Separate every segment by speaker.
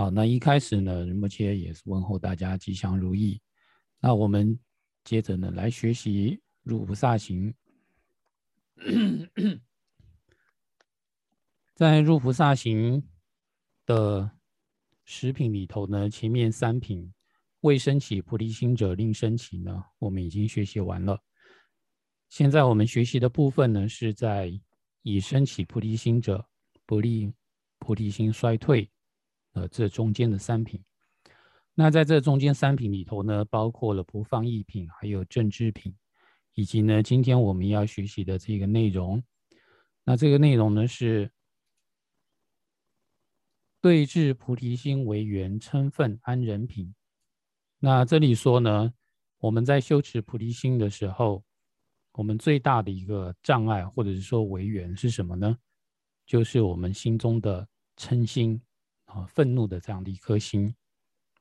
Speaker 1: 好，那一开始呢，仁波切也是问候大家吉祥如意。那我们接着呢来学习入菩萨行。在入菩萨行的十品里头呢，前面三品未升起菩提心者令升起呢，我们已经学习完了。现在我们学习的部分呢，是在已升起菩提心者不令菩提心衰退。呃，这中间的三品，那在这中间三品里头呢，包括了不放逸品，还有正知品，以及呢，今天我们要学习的这个内容。那这个内容呢，是对治菩提心为缘称分安忍品。那这里说呢，我们在修持菩提心的时候，我们最大的一个障碍，或者是说为缘是什么呢？就是我们心中的嗔心。啊，愤怒的这样的一颗心，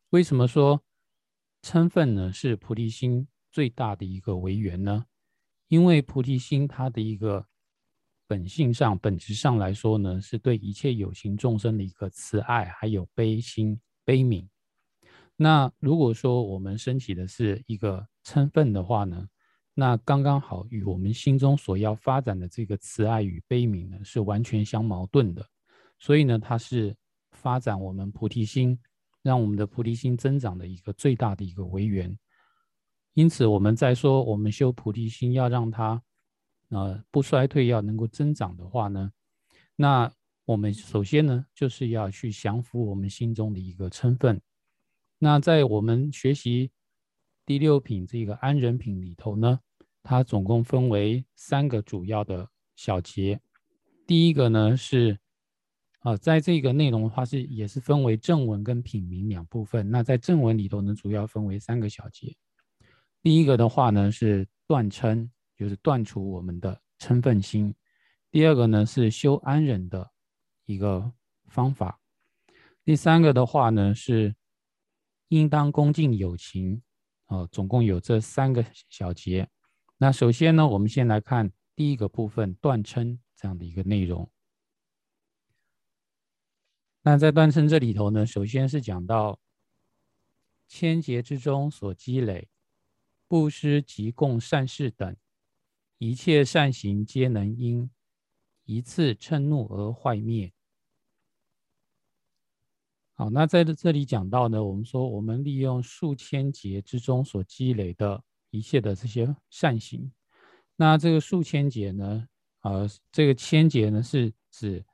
Speaker 1: 为什么说嗔愤呢？是菩提心最大的一个为缘呢？因为菩提心它的一个本性上、本质上来说呢，是对一切有情众生的一个慈爱，还有悲心、悲悯。那如果说我们升起的是一个嗔愤的话呢，那刚刚好与我们心中所要发展的这个慈爱与悲悯呢，是完全相矛盾的。所以呢，它是。发展我们菩提心，让我们的菩提心增长的一个最大的一个为缘。因此，我们在说我们修菩提心要让它呃不衰退，要能够增长的话呢，那我们首先呢就是要去降服我们心中的一个嗔分。那在我们学习第六品这个安忍品里头呢，它总共分为三个主要的小节。第一个呢是。啊，在这个内容的话是也是分为正文跟品名两部分。那在正文里头呢，主要分为三个小节。第一个的话呢是断嗔，就是断除我们的嗔分心；第二个呢是修安忍的一个方法；第三个的话呢是应当恭敬友情。啊，总共有这三个小节。那首先呢，我们先来看第一个部分断嗔这样的一个内容。那在断称这里头呢，首先是讲到千劫之中所积累布施、及供、善事等一切善行，皆能因一次嗔怒而坏灭。好，那在这这里讲到呢，我们说我们利用数千劫之中所积累的一切的这些善行，那这个数千劫呢，呃，这个千劫呢是指。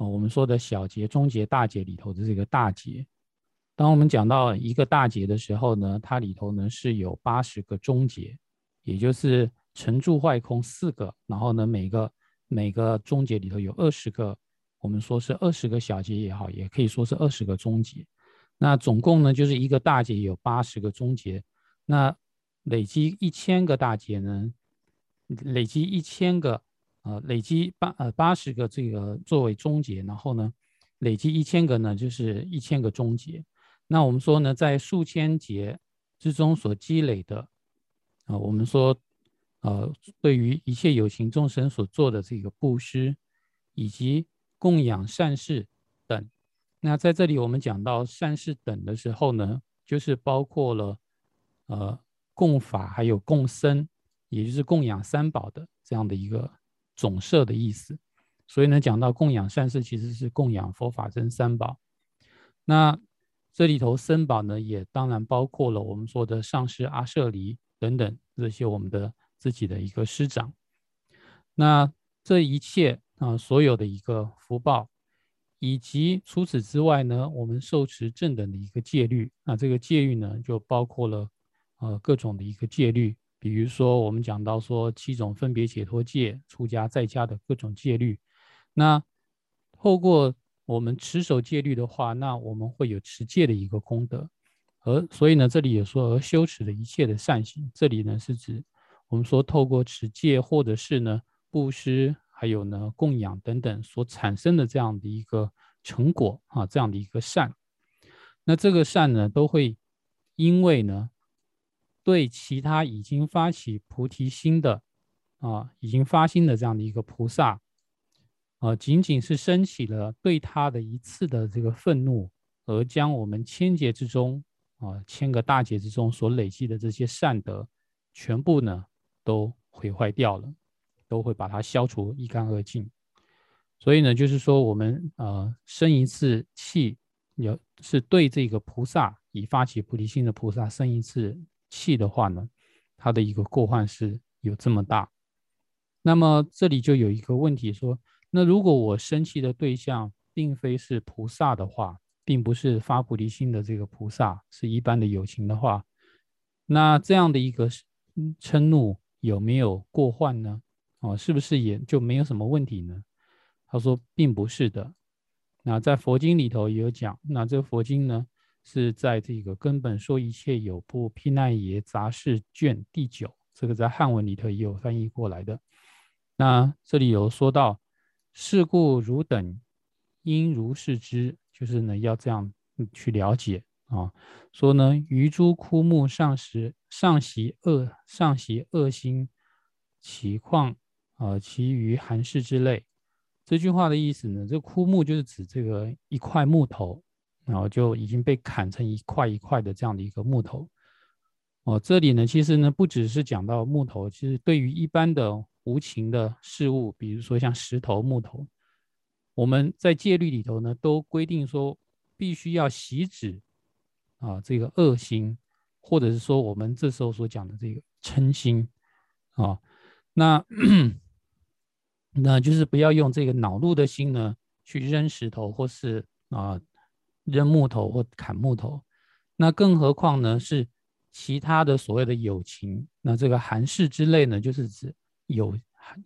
Speaker 1: 哦，我们说的小节、中节、大节里头的这个大节，当我们讲到一个大节的时候呢，它里头呢是有八十个中节，也就是成住坏空四个，然后呢每个每个中节里头有二十个，我们说是二十个小节也好，也可以说是二十个中节。那总共呢就是一个大节有八十个中节，那累积一千个大节呢，累积一千个。呃，累积八呃八十个这个作为终结，然后呢，累积一千个呢，就是一千个终结。那我们说呢，在数千节之中所积累的，啊，我们说，呃，对于一切有情众生所做的这个布施，以及供养善事等。那在这里我们讲到善事等的时候呢，就是包括了呃供法还有供僧，也就是供养三宝的这样的一个。总摄的意思，所以呢，讲到供养善事，其实是供养佛法真三宝。那这里头僧宝呢，也当然包括了我们说的上师阿舍离等等这些我们的自己的一个师长。那这一切啊，所有的一个福报，以及除此之外呢，我们受持正等的一个戒律。那这个戒律呢，就包括了呃各种的一个戒律。比如说，我们讲到说七种分别解脱戒、出家在家的各种戒律，那透过我们持守戒律的话，那我们会有持戒的一个功德。而所以呢，这里也说而修持的一切的善行，这里呢是指我们说透过持戒或者是呢布施，还有呢供养等等所产生的这样的一个成果啊，这样的一个善。那这个善呢，都会因为呢。对其他已经发起菩提心的啊，已经发心的这样的一个菩萨，啊，仅仅是升起了对他的一次的这个愤怒，而将我们千劫之中啊，千个大劫之中所累积的这些善德，全部呢都毁坏掉了，都会把它消除一干二净。所以呢，就是说我们呃生一次气，有是对这个菩萨以发起菩提心的菩萨生一次气的话呢，他的一个过患是有这么大。那么这里就有一个问题说，那如果我生气的对象并非是菩萨的话，并不是发菩提心的这个菩萨，是一般的友情的话，那这样的一个嗔怒有没有过患呢？哦，是不是也就没有什么问题呢？他说并不是的。那在佛经里头也有讲，那这个佛经呢是在这个根本说一切有部毗奈耶杂事卷第九，这个在汉文里头也有翻译过来的。那这里有说到，是故汝等应如是知。就是呢，要这样去了解啊，说呢，鱼诸枯木上时上习恶上习恶心，其况啊，其余寒士之类。这句话的意思呢，这枯木就是指这个一块木头，然后就已经被砍成一块一块的这样的一个木头。哦，这里呢，其实呢，不只是讲到木头，其实对于一般的无情的事物，比如说像石头、木头。我们在戒律里头呢，都规定说，必须要洗止啊，这个恶心，或者是说我们这时候所讲的这个嗔心啊，那 那就是不要用这个恼怒的心呢去扔石头，或是啊扔木头或砍木头。那更何况呢是其他的所谓的友情，那这个寒士之类呢，就是指有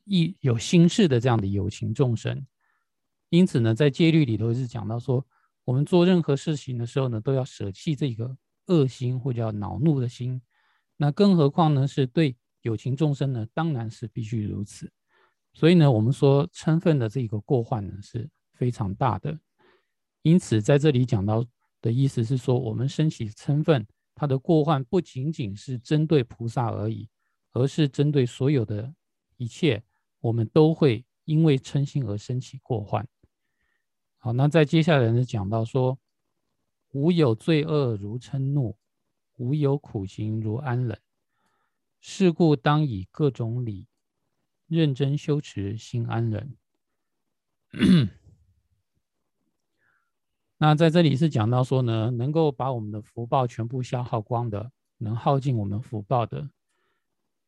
Speaker 1: 意有心事的这样的友情众生。因此呢，在戒律里头是讲到说，我们做任何事情的时候呢，都要舍弃这个恶心或叫恼怒的心。那更何况呢，是对有情众生呢，当然是必须如此。所以呢，我们说嗔分的这个过患呢是非常大的。因此在这里讲到的意思是说，我们升起嗔恨，它的过患不仅仅是针对菩萨而已，而是针对所有的一切，我们都会因为嗔心而升起过患。好，那在接下来呢，讲到说，无有罪恶如嗔怒，无有苦行如安忍。是故当以各种理，认真修持心安忍。那在这里是讲到说呢，能够把我们的福报全部消耗光的，能耗尽我们福报的，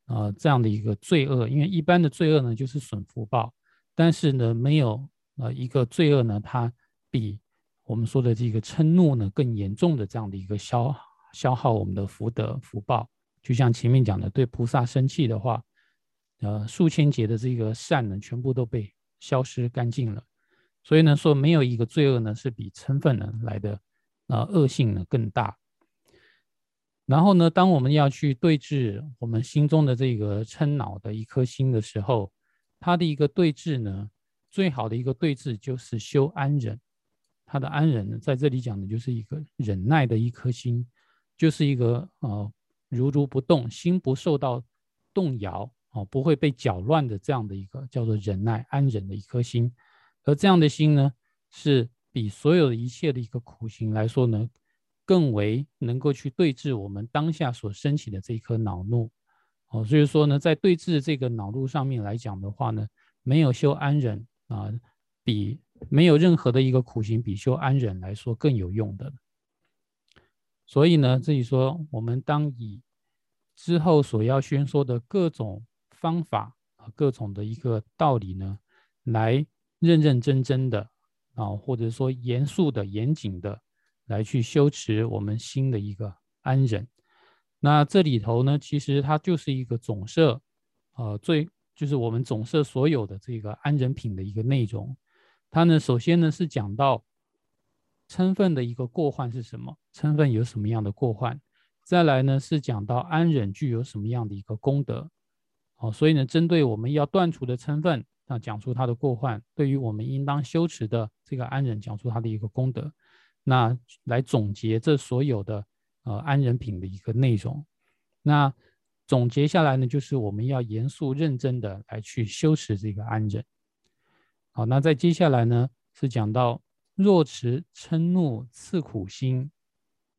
Speaker 1: 啊，这样的一个罪恶，因为一般的罪恶呢，就是损福报，但是呢，没有。呃，一个罪恶呢，它比我们说的这个嗔怒呢更严重的这样的一个消消耗我们的福德福报，就像前面讲的，对菩萨生气的话，呃，数千劫的这个善呢，全部都被消失干净了。所以呢，说没有一个罪恶呢是比嗔恨呢来的，呃，恶性呢更大。然后呢，当我们要去对峙我们心中的这个嗔恼的一颗心的时候，它的一个对峙呢。最好的一个对峙就是修安忍，他的安忍呢，在这里讲的就是一个忍耐的一颗心，就是一个呃如如不动，心不受到动摇啊，不会被搅乱的这样的一个叫做忍耐安忍的一颗心。而这样的心呢，是比所有的一切的一个苦行来说呢，更为能够去对峙我们当下所升起的这一颗恼怒。哦，所以说呢，在对峙这个恼怒上面来讲的话呢，没有修安忍。啊，比没有任何的一个苦行比修安忍来说更有用的。所以呢，这里说我们当以之后所要宣说的各种方法啊，各种的一个道理呢，来认认真真的啊，或者说严肃的、严谨的来去修持我们心的一个安忍。那这里头呢，其实它就是一个总摄，呃，最。就是我们总摄所有的这个安忍品的一个内容，它呢，首先呢是讲到称分的一个过患是什么，称分有什么样的过患，再来呢是讲到安忍具有什么样的一个功德，哦，所以呢，针对我们要断除的称分，那讲出他的过患，对于我们应当修持的这个安忍，讲出他的一个功德，那来总结这所有的呃安忍品的一个内容，那。总结下来呢，就是我们要严肃认真的来去修持这个安忍。好，那在接下来呢，是讲到若持嗔怒刺苦心，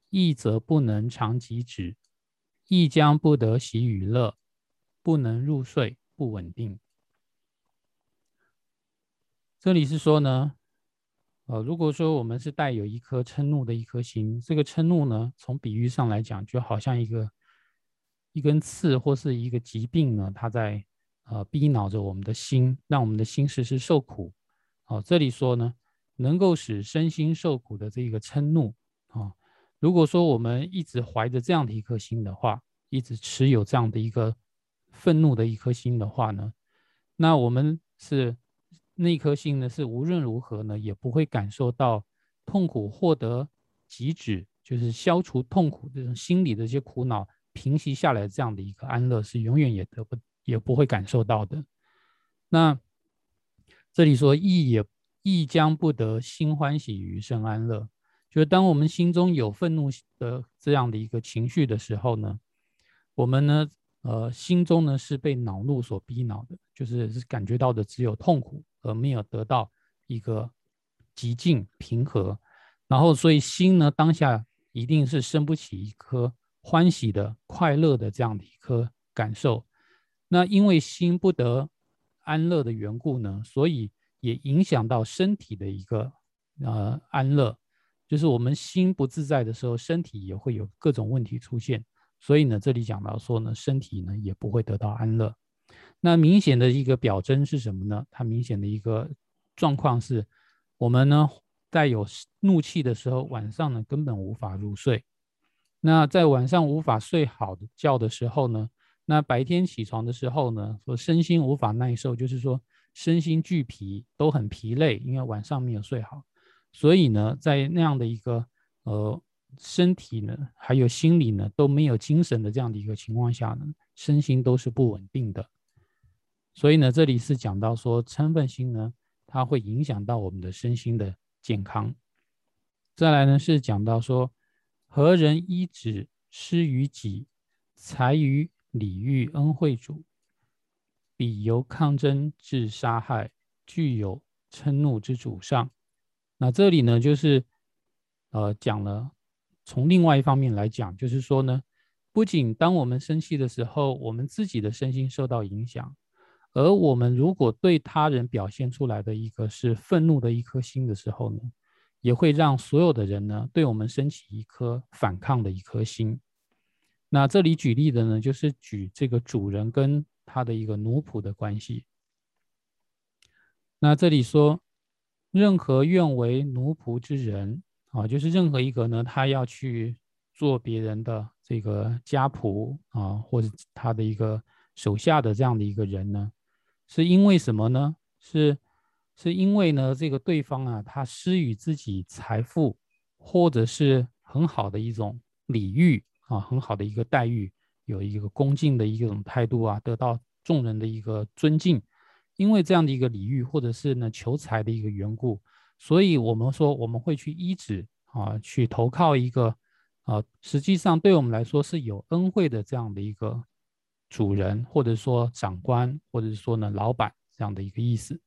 Speaker 1: 意则不能长及止，亦将不得喜与乐，不能入睡，不稳定。这里是说呢，呃，如果说我们是带有一颗嗔怒的一颗心，这个嗔怒呢，从比喻上来讲，就好像一个一根刺或是一个疾病呢，它在呃逼恼着我们的心，让我们的心时时受苦。哦，这里说呢。能够使身心受苦的这个嗔怒啊，如果说我们一直怀着这样的一颗心的话，一直持有这样的一个愤怒的一颗心的话呢，那我们是那颗心呢，是无论如何呢，也不会感受到痛苦获得极止，就是消除痛苦这种心理的一些苦恼平息下来这样的一个安乐，是永远也得不也不会感受到的。那这里说意也。亦将不得心欢喜余生安乐，就是当我们心中有愤怒的这样的一个情绪的时候呢，我们呢，呃，心中呢是被恼怒所逼恼的，就是是感觉到的只有痛苦，而没有得到一个极静平和，然后所以心呢当下一定是生不起一颗欢喜的快乐的这样的一颗感受，那因为心不得安乐的缘故呢，所以。也影响到身体的一个呃安乐，就是我们心不自在的时候，身体也会有各种问题出现。所以呢，这里讲到说呢，身体呢也不会得到安乐。那明显的一个表征是什么呢？它明显的一个状况是，我们呢带有怒气的时候，晚上呢根本无法入睡。那在晚上无法睡好的觉的时候呢，那白天起床的时候呢，说身心无法耐受，就是说。身心俱疲，都很疲累，因为晚上没有睡好，所以呢，在那样的一个呃身体呢，还有心理呢都没有精神的这样的一个情况下呢，身心都是不稳定的。所以呢，这里是讲到说嗔忿心呢，它会影响到我们的身心的健康。再来呢，是讲到说何人依止施于己，财于礼遇恩惠主。彼由抗争至杀害，具有嗔怒之主上。那这里呢，就是呃讲了，从另外一方面来讲，就是说呢，不仅当我们生气的时候，我们自己的身心受到影响，而我们如果对他人表现出来的一个是愤怒的一颗心的时候呢，也会让所有的人呢对我们升起一颗反抗的一颗心。那这里举例的呢，就是举这个主人跟。他的一个奴仆的关系。那这里说，任何愿为奴仆之人啊，就是任何一个呢，他要去做别人的这个家仆啊，或者他的一个手下的这样的一个人呢，是因为什么呢？是是因为呢，这个对方啊，他施予自己财富，或者是很好的一种礼遇啊，很好的一个待遇。有一个恭敬的一种态度啊，得到众人的一个尊敬，因为这样的一个礼遇，或者是呢求财的一个缘故，所以我们说我们会去依止啊，去投靠一个啊，实际上对我们来说是有恩惠的这样的一个主人，或者说长官，或者是说呢老板这样的一个意思。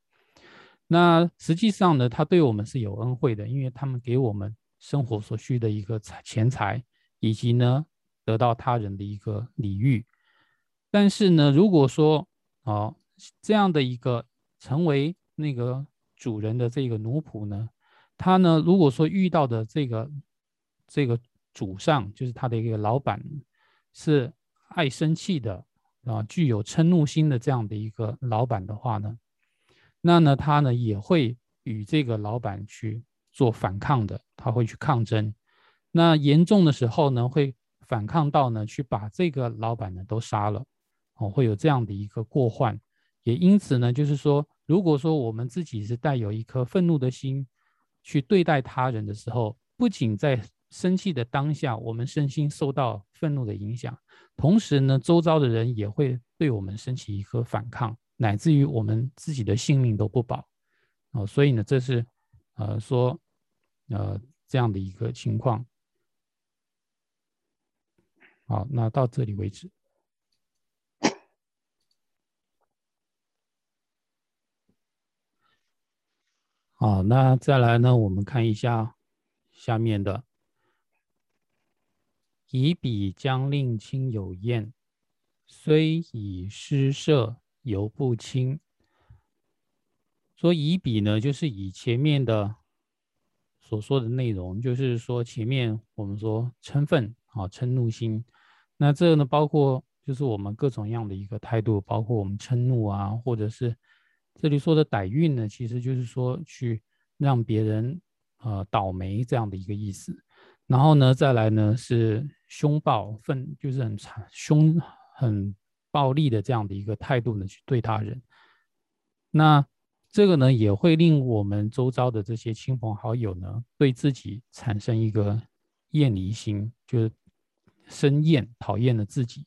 Speaker 1: 那实际上呢，他对我们是有恩惠的，因为他们给我们生活所需的一个财钱财，以及呢。得到他人的一个礼遇，但是呢，如果说哦这样的一个成为那个主人的这个奴仆呢，他呢如果说遇到的这个这个主上，就是他的一个老板，是爱生气的啊，具有嗔怒心的这样的一个老板的话呢，那呢他呢也会与这个老板去做反抗的，他会去抗争，那严重的时候呢会。反抗到呢，去把这个老板呢都杀了，哦，会有这样的一个过患。也因此呢，就是说，如果说我们自己是带有一颗愤怒的心去对待他人的时候，不仅在生气的当下，我们身心受到愤怒的影响，同时呢，周遭的人也会对我们升起一颗反抗，乃至于我们自己的性命都不保。哦，所以呢，这是呃说呃这样的一个情况。好，那到这里为止。好，那再来呢？我们看一下下面的：以彼将令亲有厌，虽以施舍犹不亲。说以彼呢，就是以前面的所说的内容，就是说前面我们说嗔愤啊，嗔怒心。那这个呢，包括就是我们各种样的一个态度，包括我们嗔怒啊，或者是。这里说的歹运呢，其实就是说去让别人呃倒霉这样的一个意思。然后呢，再来呢是凶暴愤，就是很残凶很暴力的这样的一个态度呢去对他人。那这个呢也会令我们周遭的这些亲朋好友呢对自己产生一个厌离心，就是生厌讨厌了自己。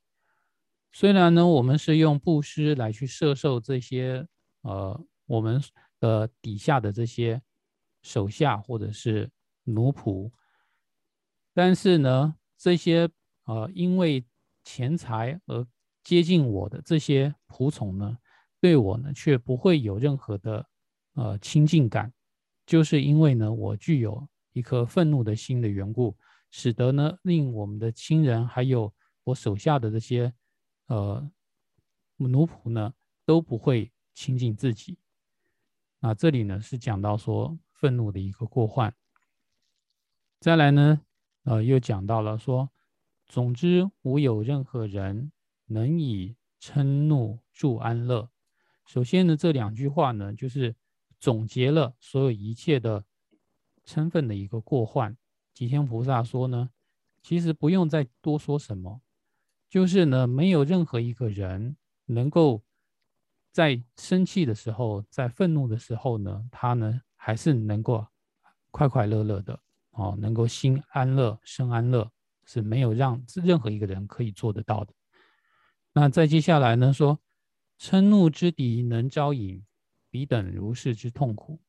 Speaker 1: 虽然呢我们是用布施来去摄受这些。呃，我们的底下的这些手下或者是奴仆，但是呢，这些呃因为钱财而接近我的这些仆从呢，对我呢却不会有任何的呃亲近感，就是因为呢我具有一颗愤怒的心的缘故，使得呢令我们的亲人还有我手下的这些呃奴仆呢都不会。亲近自己，那这里呢是讲到说愤怒的一个过患。再来呢，呃，又讲到了说，总之无有任何人能以嗔怒助安乐。首先呢，这两句话呢，就是总结了所有一切的称分的一个过患。吉天菩萨说呢，其实不用再多说什么，就是呢，没有任何一个人能够。在生气的时候，在愤怒的时候呢，他呢还是能够快快乐乐的哦，能够心安乐、身安乐，是没有让任何一个人可以做得到的。那再接下来呢，说嗔怒之敌能招引彼等如是之痛苦。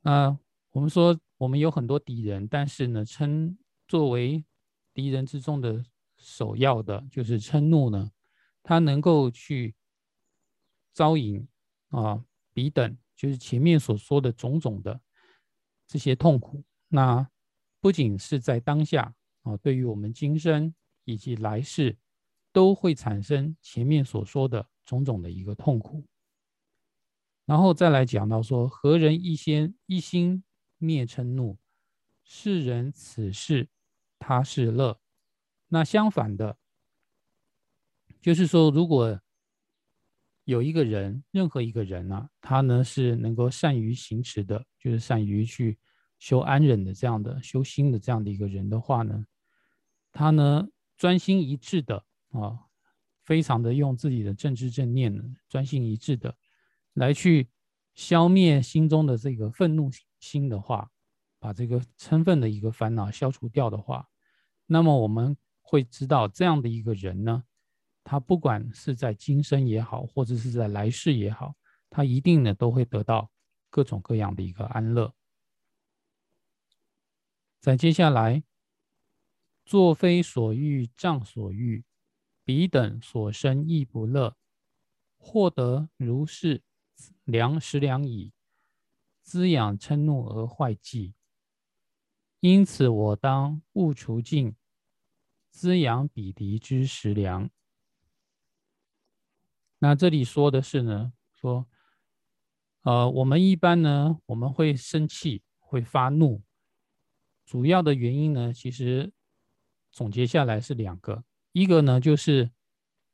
Speaker 1: 那我们说我们有很多敌人，但是呢，嗔作为敌人之中的首要的，就是嗔怒呢。他能够去招引啊，彼等就是前面所说的种种的这些痛苦。那不仅是在当下啊，对于我们今生以及来世，都会产生前面所说的种种的一个痛苦。然后再来讲到说，何人一先一心灭嗔怒，世人此事他是乐。那相反的。就是说，如果有一个人，任何一个人呢，他呢是能够善于行持的，就是善于去修安忍的这样的修心的这样的一个人的话呢，他呢专心一致的啊，非常的用自己的正知正念呢，专心一致的来去消灭心中的这个愤怒心的话，把这个嗔分的一个烦恼消除掉的话，那么我们会知道这样的一个人呢。他不管是在今生也好，或者是在来世也好，他一定呢都会得到各种各样的一个安乐。在接下来，作非所欲，障所欲，彼等所生亦不乐。获得如是良食良矣，滋养嗔怒而坏计。因此，我当勿除尽，滋养彼敌之食粮。那这里说的是呢，说，呃，我们一般呢，我们会生气，会发怒，主要的原因呢，其实总结下来是两个，一个呢就是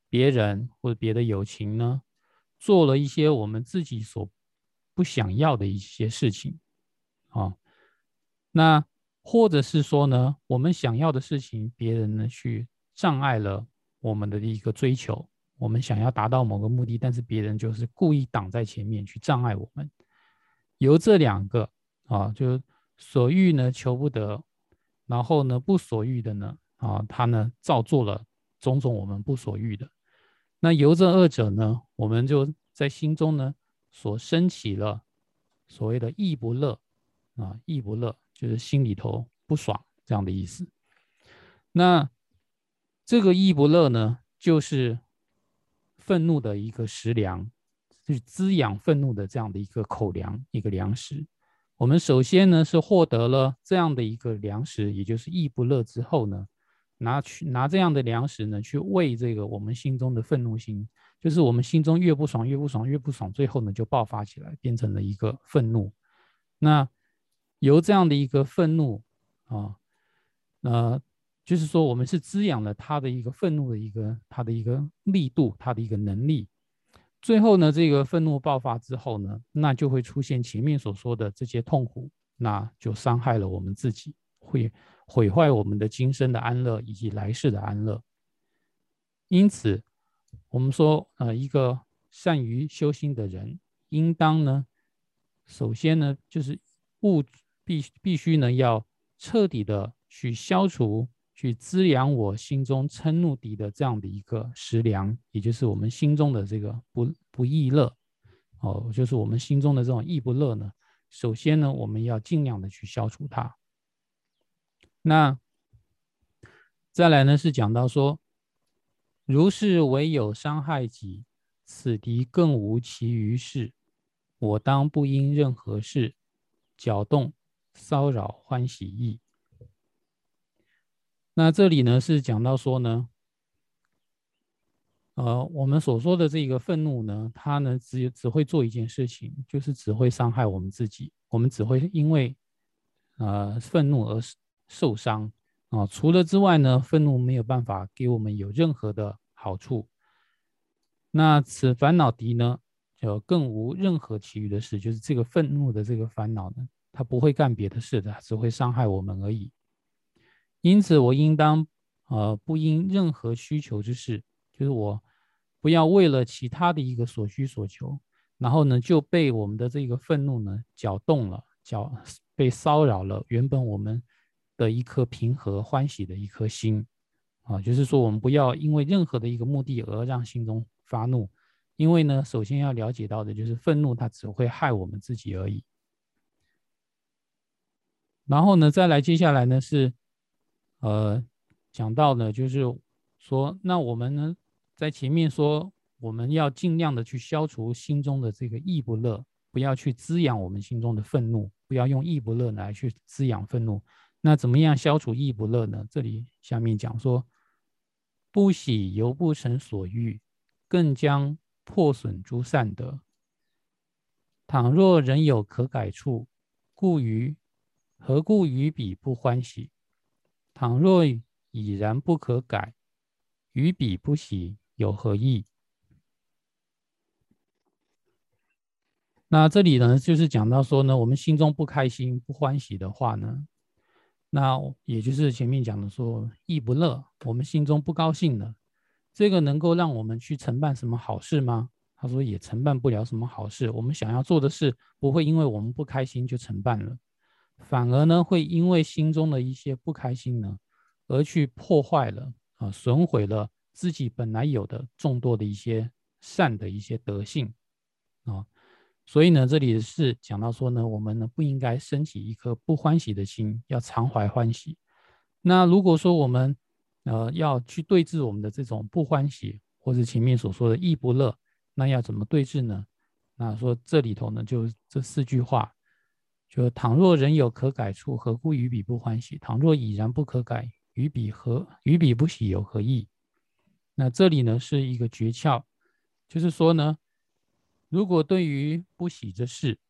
Speaker 1: 别人或者别的友情呢，做了一些我们自己所不想要的一些事情，啊，那或者是说呢，我们想要的事情，别人呢去障碍了我们的一个追求。我们想要达到某个目的，但是别人就是故意挡在前面去障碍我们。由这两个啊，就所欲呢求不得，然后呢不所欲的呢啊，他呢造作了种种我们不所欲的。那由这二者呢，我们就在心中呢所升起了所谓的意不乐啊，意不乐就是心里头不爽这样的意思。那这个意不乐呢，就是。愤怒的一个食粮，就是滋养愤怒的这样的一个口粮，一个粮食。我们首先呢是获得了这样的一个粮食，也就是义不乐之后呢，拿去拿这样的粮食呢去喂这个我们心中的愤怒心，就是我们心中越不爽越不爽越不爽，最后呢就爆发起来，变成了一个愤怒。那由这样的一个愤怒啊，呃，就是说我们是滋养了他的一个愤怒的一个他的一个力度，他的一个能力。最后呢，这个愤怒爆发之后呢，那就会出现前面所说的这些痛苦，那就伤害了我们自己，会毁坏我们的今生的安乐以及来世的安乐。因此，我们说，呃，一个善于修心的人，应当呢，首先呢，就是物必必须呢，要彻底的去消除。去滋养我心中嗔怒敌的这样的一个食粮，也就是我们心中的这个不不易乐，哦，就是我们心中的这种易不乐呢。首先呢，我们要尽量的去消除它。那再来呢，是讲到说，如是唯有伤害己，此敌更无其余事，我当不因任何事搅动、骚扰、欢喜意。那这里呢是讲到说呢，呃，我们所说的这个愤怒呢，它呢只只会做一件事情，就是只会伤害我们自己，我们只会因为呃愤怒而受伤啊。除了之外呢，愤怒没有办法给我们有任何的好处。那此烦恼敌呢，就更无任何其余的事，就是这个愤怒的这个烦恼呢，它不会干别的事的，只会伤害我们而已。因此，我应当，呃，不因任何需求之事，就是我不要为了其他的一个所需所求，然后呢就被我们的这个愤怒呢搅动了，搅被骚扰了原本我们的一颗平和欢喜的一颗心，啊，就是说我们不要因为任何的一个目的而让心中发怒，因为呢，首先要了解到的就是愤怒它只会害我们自己而已。然后呢，再来接下来呢是。呃，讲到呢，就是说，那我们呢，在前面说，我们要尽量的去消除心中的这个义不乐，不要去滋养我们心中的愤怒，不要用义不乐来去滋养愤怒。那怎么样消除义不乐呢？这里下面讲说，不喜犹不成所欲，更将破损诸善德。倘若仍有可改处，故于何故于彼不欢喜？倘若已然不可改，与彼不喜有何益？那这里呢，就是讲到说呢，我们心中不开心、不欢喜的话呢，那也就是前面讲的说，意不乐，我们心中不高兴的，这个能够让我们去承办什么好事吗？他说也承办不了什么好事。我们想要做的事，不会因为我们不开心就承办了。反而呢，会因为心中的一些不开心呢，而去破坏了啊，损毁了自己本来有的众多的一些善的一些德性啊。所以呢，这里是讲到说呢，我们呢不应该升起一颗不欢喜的心，要常怀欢喜。那如果说我们呃要去对治我们的这种不欢喜，或者前面所说的意不乐，那要怎么对治呢？那说这里头呢，就这四句话。就倘若人有可改处，何故于彼不欢喜？倘若已然不可改，于彼何于彼不喜有何益？那这里呢是一个诀窍，就是说呢，如果对于不喜之事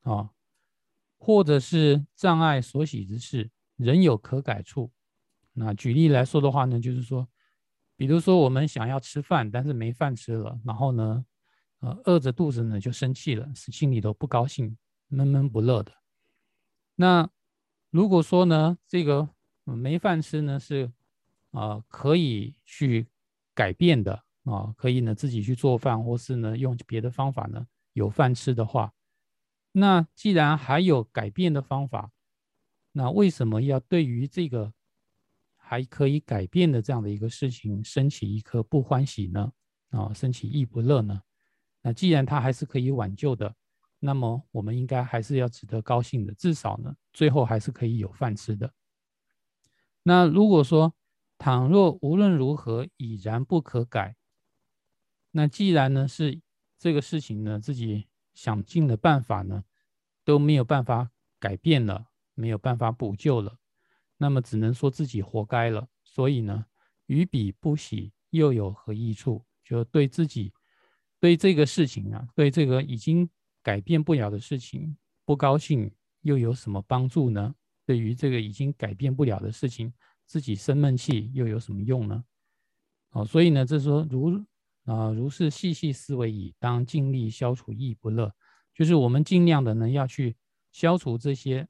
Speaker 1: 啊，或者是障碍所喜之事，人有可改处，那举例来说的话呢，就是说，比如说我们想要吃饭，但是没饭吃了，然后呢，呃，饿着肚子呢就生气了，心里头不高兴，闷闷不乐的。那如果说呢，这个没饭吃呢是啊可以去改变的啊，可以呢自己去做饭，或是呢用别的方法呢有饭吃的话，那既然还有改变的方法，那为什么要对于这个还可以改变的这样的一个事情升起一颗不欢喜呢？啊，升起意不乐呢？那既然它还是可以挽救的。那么我们应该还是要值得高兴的，至少呢，最后还是可以有饭吃的。那如果说倘若无论如何已然不可改，那既然呢是这个事情呢，自己想尽的办法呢，都没有办法改变了，没有办法补救了，那么只能说自己活该了。所以呢，与彼不喜，又有何益处？就对自己，对这个事情啊，对这个已经改变不了的事情不高兴，又有什么帮助呢？对于这个已经改变不了的事情，自己生闷气又有什么用呢？哦，所以呢，这说如。啊，如是细细思维矣，当尽力消除意不乐，就是我们尽量的呢，要去消除这些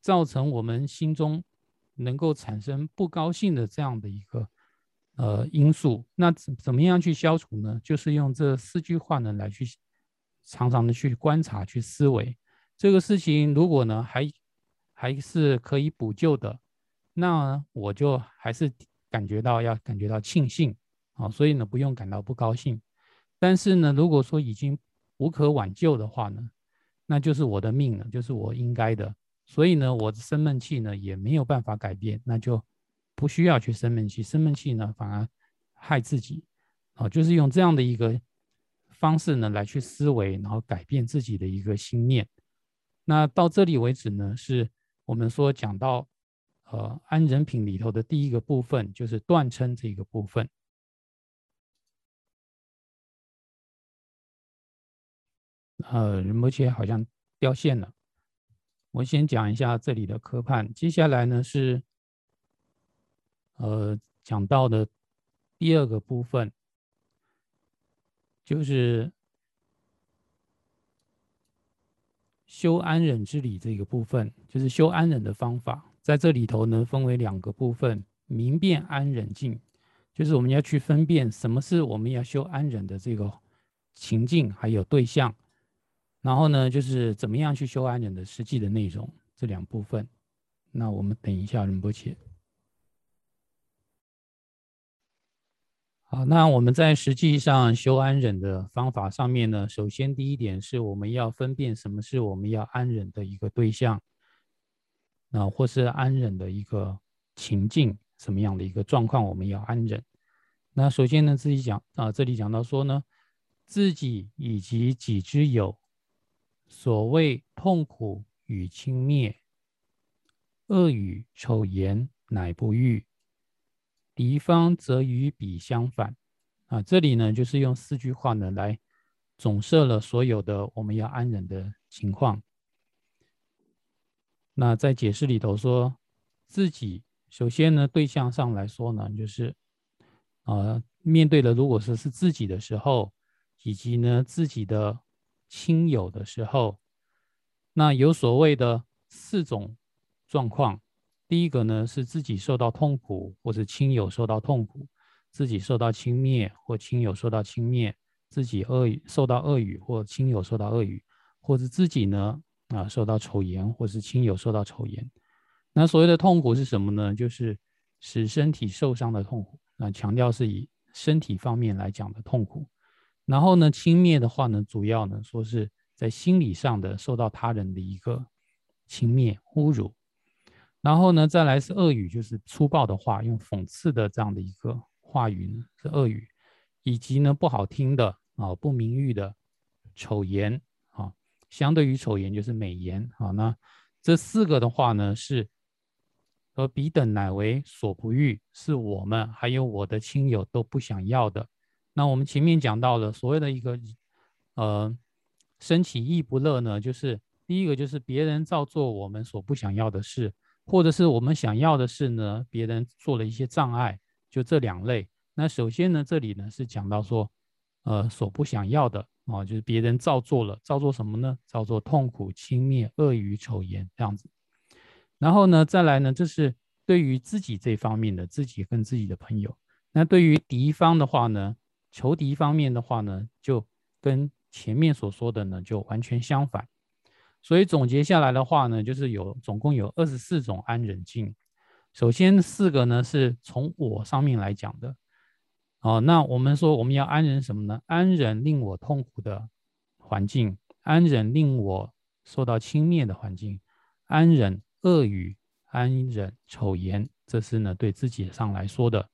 Speaker 1: 造成我们心中能够产生不高兴的这样的一个呃因素。那怎怎么样去消除呢？就是用这四句话呢来去常常的去观察、去思维这个事情。如果呢还还是可以补救的，那我就还是感觉到要感觉到庆幸。啊，所以呢，不用感到不高兴。但是呢，如果说已经无可挽救的话呢，那就是我的命了，就是我应该的。所以呢，我的生闷气呢也没有办法改变，那就不需要去生闷气。生闷气呢，反而害自己。啊，就是用这样的一个方式呢来去思维，然后改变自己的一个心念。那到这里为止呢，是我们说讲到呃安人品里头的第一个部分，就是断称这个部分。呃，仁波切好像掉线了。我先讲一下这里的科判，接下来呢是呃讲到的第二个部分，就是修安忍之理这个部分，就是修安忍的方法，在这里头呢分为两个部分：明辨安忍境，就是我们要去分辨什么是我们要修安忍的这个情境，还有对象。然后呢，就是怎么样去修安忍的实际的内容这两部分。那我们等一下仁波切。好，那我们在实际上修安忍的方法上面呢，首先第一点是我们要分辨什么是我们要安忍的一个对象，那或是安忍的一个情境，什么样的一个状况我们要安忍。那首先呢，自己讲啊，这里讲到说呢，自己以及己之有。所谓痛苦与轻蔑，恶语丑言乃不欲；敌方则与彼相反。啊，这里呢就是用四句话呢来总摄了所有的我们要安忍的情况。那在解释里头说，自己首先呢对象上来说呢，就是啊面对的如果说是自己的时候，以及呢自己的。亲友的时候，那有所谓的四种状况。第一个呢是自己受到痛苦，或是亲友受到痛苦；自己受到轻蔑，或亲友受到轻蔑；自己恶语受到恶语，或亲友受到恶语；或者自己呢啊受到丑言，或是亲友受到丑言。那所谓的痛苦是什么呢？就是使身体受伤的痛苦。那强调是以身体方面来讲的痛苦。然后呢，轻蔑的话呢，主要呢说是在心理上的受到他人的一个轻蔑侮辱，然后呢，再来是恶语，就是粗暴的话，用讽刺的这样的一个话语呢是恶语，以及呢不好听的啊不名誉的丑言啊，相对于丑言就是美言啊。那这四个的话呢是和彼等乃为所不欲，是我们还有我的亲友都不想要的。那我们前面讲到了所谓的一个，呃，升起意不乐呢，就是第一个就是别人照做我们所不想要的事，或者是我们想要的是呢，别人做了一些障碍，就这两类。那首先呢，这里呢是讲到说，呃，所不想要的啊，就是别人照做了，照做什么呢？照做痛苦、轻蔑、恶语、丑言这样子。然后呢，再来呢，这是对于自己这方面的，自己跟自己的朋友。那对于敌方的话呢？仇敌方面的话呢，就跟前面所说的呢就完全相反，所以总结下来的话呢，就是有总共有二十四种安忍境。首先四个呢是从我上面来讲的，哦，那我们说我们要安忍什么呢？安忍令我痛苦的环境，安忍令我受到轻蔑的环境，安忍恶语，安忍丑言，这是呢对自己上来说的。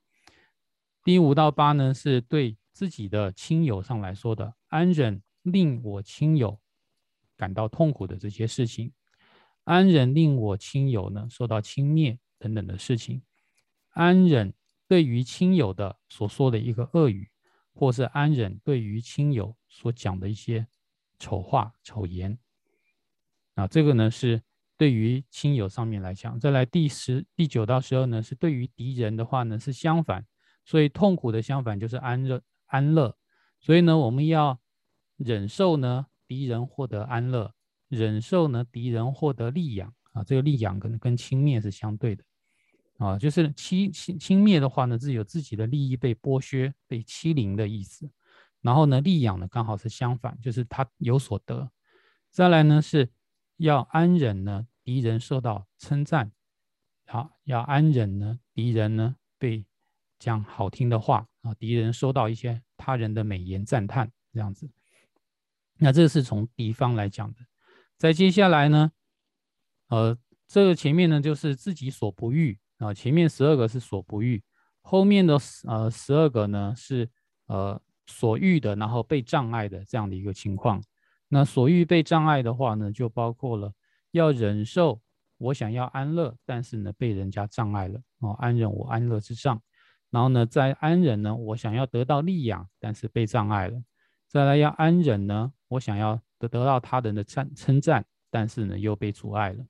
Speaker 1: 第五到八呢是对。自己的亲友上来说的，安忍令我亲友感到痛苦的这些事情，安忍令我亲友呢受到轻蔑等等的事情，安忍对于亲友的所说的一个恶语，或是安忍对于亲友所讲的一些丑话丑言，啊，这个呢是。对于亲友上面来讲，再来第十、第九到十二呢，是对于敌人的话呢是相反，所以痛苦的相反就是安乐、安乐。所以呢，我们要忍受呢敌人获得安乐，忍受呢敌人获得利养啊。这个利养跟跟轻蔑是相对的啊，就是轻轻轻蔑的话呢，是有自己的利益被剥削、被欺凌的意思。然后呢，利养呢刚好是相反，就是他有所得。再来呢是。要安忍呢，敌人受到称赞；好，要安忍呢，敌人呢被讲好听的话啊，敌人收到一些他人的美言赞叹，这样子。那这是从敌方来讲的。再接下来呢，呃，这个前面呢就是自己所不欲啊，前面十二个是所不欲，后面的呃十二个呢是呃所欲的，然后被障碍的这样的一个情况。那所欲被障碍的话呢，就包括了要忍受我想要安乐，但是呢被人家障碍了哦，安忍我安乐之上。然后呢，在安忍呢，我想要得到利养，但是被障碍了。再来要安忍呢，我想要得得到他人的赞称赞，但是呢又被阻碍了。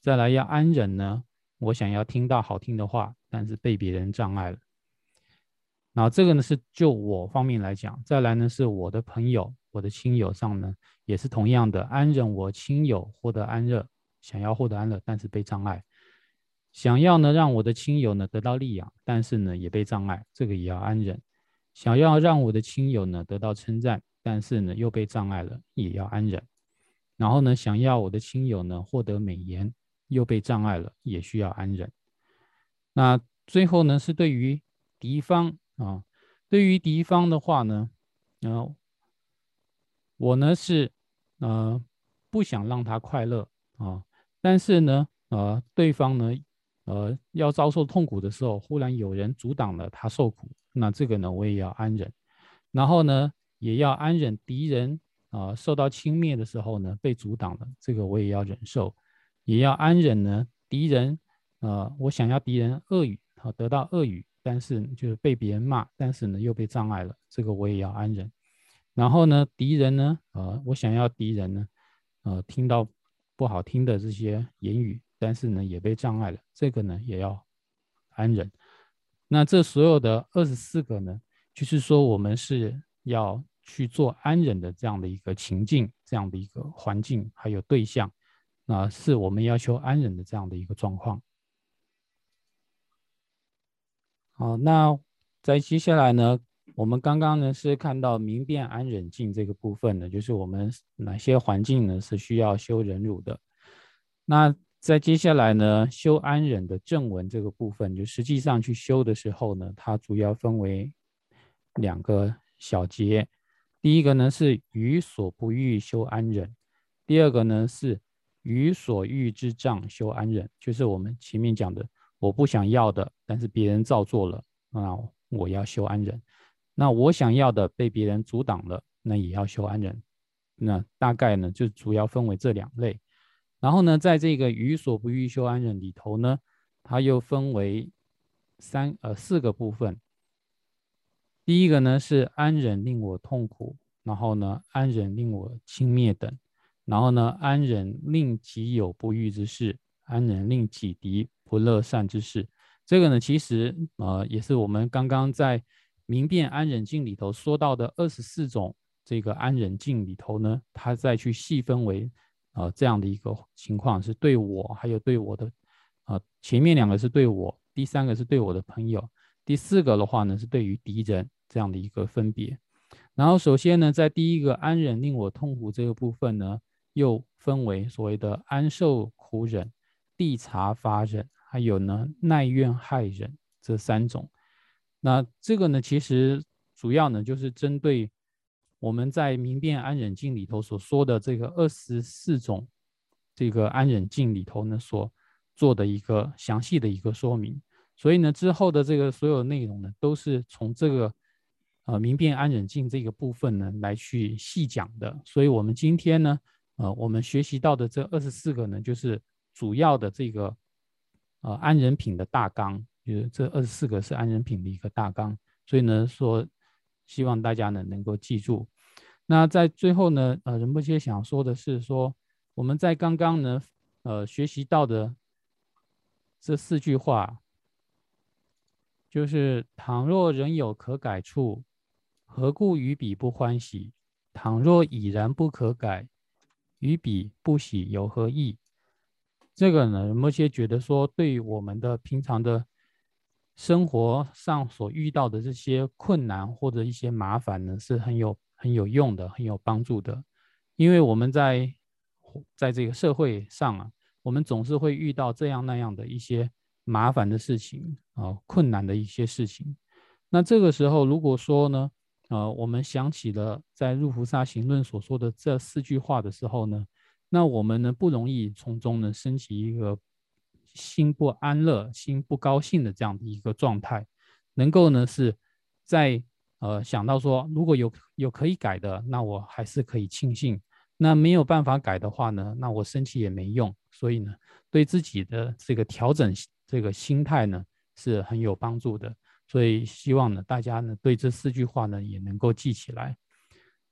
Speaker 1: 再来要安忍呢，我想要听到好听的话，但是被别人障碍了。然后这个呢是就我方面来讲，再来呢是我的朋友。我的亲友上呢，也是同样的安忍我亲友获得安乐，想要获得安乐，但是被障碍；想要呢让我的亲友呢得到利养，但是呢也被障碍，这个也要安忍；想要让我的亲友呢得到称赞，但是呢又被障碍了，也要安忍。然后呢，想要我的亲友呢获得美言，又被障碍了，也需要安忍。那最后呢，是对于敌方啊，对于敌方的话呢，然后。我呢是，呃，不想让他快乐啊，但是呢，呃，对方呢，呃，要遭受痛苦的时候，忽然有人阻挡了他受苦，那这个呢，我也要安忍，然后呢，也要安忍敌人啊受到轻蔑的时候呢，被阻挡了，这个我也要忍受，也要安忍呢，敌人，呃，我想要敌人恶语啊得到恶语，但是就是被别人骂，但是呢又被障碍了，这个我也要安忍。然后呢，敌人呢？呃，我想要敌人呢，呃，听到不好听的这些言语，但是呢，也被障碍了。这个呢，也要安忍。那这所有的二十四个呢，就是说我们是要去做安忍的这样的一个情境，这样的一个环境，还有对象，啊，是我们要求安忍的这样的一个状况。好，那在接下来呢？我们刚刚呢是看到明辨安忍境这个部分呢，就是我们哪些环境呢是需要修忍辱的。那在接下来呢，修安忍的正文这个部分，就实际上去修的时候呢，它主要分为两个小节。第一个呢是于所不欲修安忍，第二个呢是于所欲之障修安忍，就是我们前面讲的，我不想要的，但是别人照做了啊，我要修安忍。那我想要的被别人阻挡了，那也要修安忍。那大概呢，就主要分为这两类。然后呢，在这个于所不欲修安忍里头呢，它又分为三呃四个部分。第一个呢是安忍令我痛苦，然后呢安忍令我轻蔑等，然后呢安忍令己有不欲之事，安忍令己敌不乐善之事。这个呢其实呃也是我们刚刚在。明辨安忍境里头说到的二十四种这个安忍境里头呢，它再去细分为啊这样的一个情况，是对我还有对我的啊前面两个是对我，第三个是对我的朋友，第四个的话呢是对于敌人这样的一个分别。然后首先呢，在第一个安忍令我痛苦这个部分呢，又分为所谓的安受苦忍、地察发忍，还有呢耐怨害忍这三种。那这个呢，其实主要呢就是针对我们在明辨安忍境里头所说的这个二十四种这个安忍境里头呢所做的一个详细的一个说明。所以呢，之后的这个所有内容呢，都是从这个呃明辨安忍境这个部分呢来去细讲的。所以，我们今天呢，呃，我们学习到的这二十四个呢，就是主要的这个呃安忍品的大纲，就是这二十四个是安忍品的一个大纲。所以呢，说希望大家呢能够记住。那在最后呢，呃，仁波切想说的是说，我们在刚刚呢，呃，学习到的这四句话，就是倘若仍有可改处，何故于彼不欢喜？倘若已然不可改，于彼不喜有何益？这个呢，仁波切觉得说，对于我们的平常的生活上所遇到的这些困难或者一些麻烦呢，是很有。很有用的，很有帮助的，因为我们在在这个社会上啊，我们总是会遇到这样那样的一些麻烦的事情啊，困难的一些事情。那这个时候，如果说呢，呃，我们想起了在《入菩萨行论》所说的这四句话的时候呢，那我们呢不容易从中呢升起一个心不安乐、心不高兴的这样的一个状态，能够呢是在。呃，想到说如果有有可以改的，那我还是可以庆幸；那没有办法改的话呢，那我生气也没用。所以呢，对自己的这个调整这个心态呢是很有帮助的。所以希望呢大家呢对这四句话呢也能够记起来。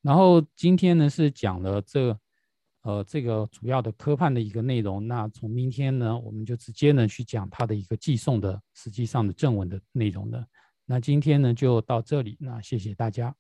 Speaker 1: 然后今天呢是讲了这呃这个主要的科判的一个内容。那从明天呢我们就直接呢去讲它的一个寄送的实际上的正文的内容的。那今天呢就到这里，那谢谢大家。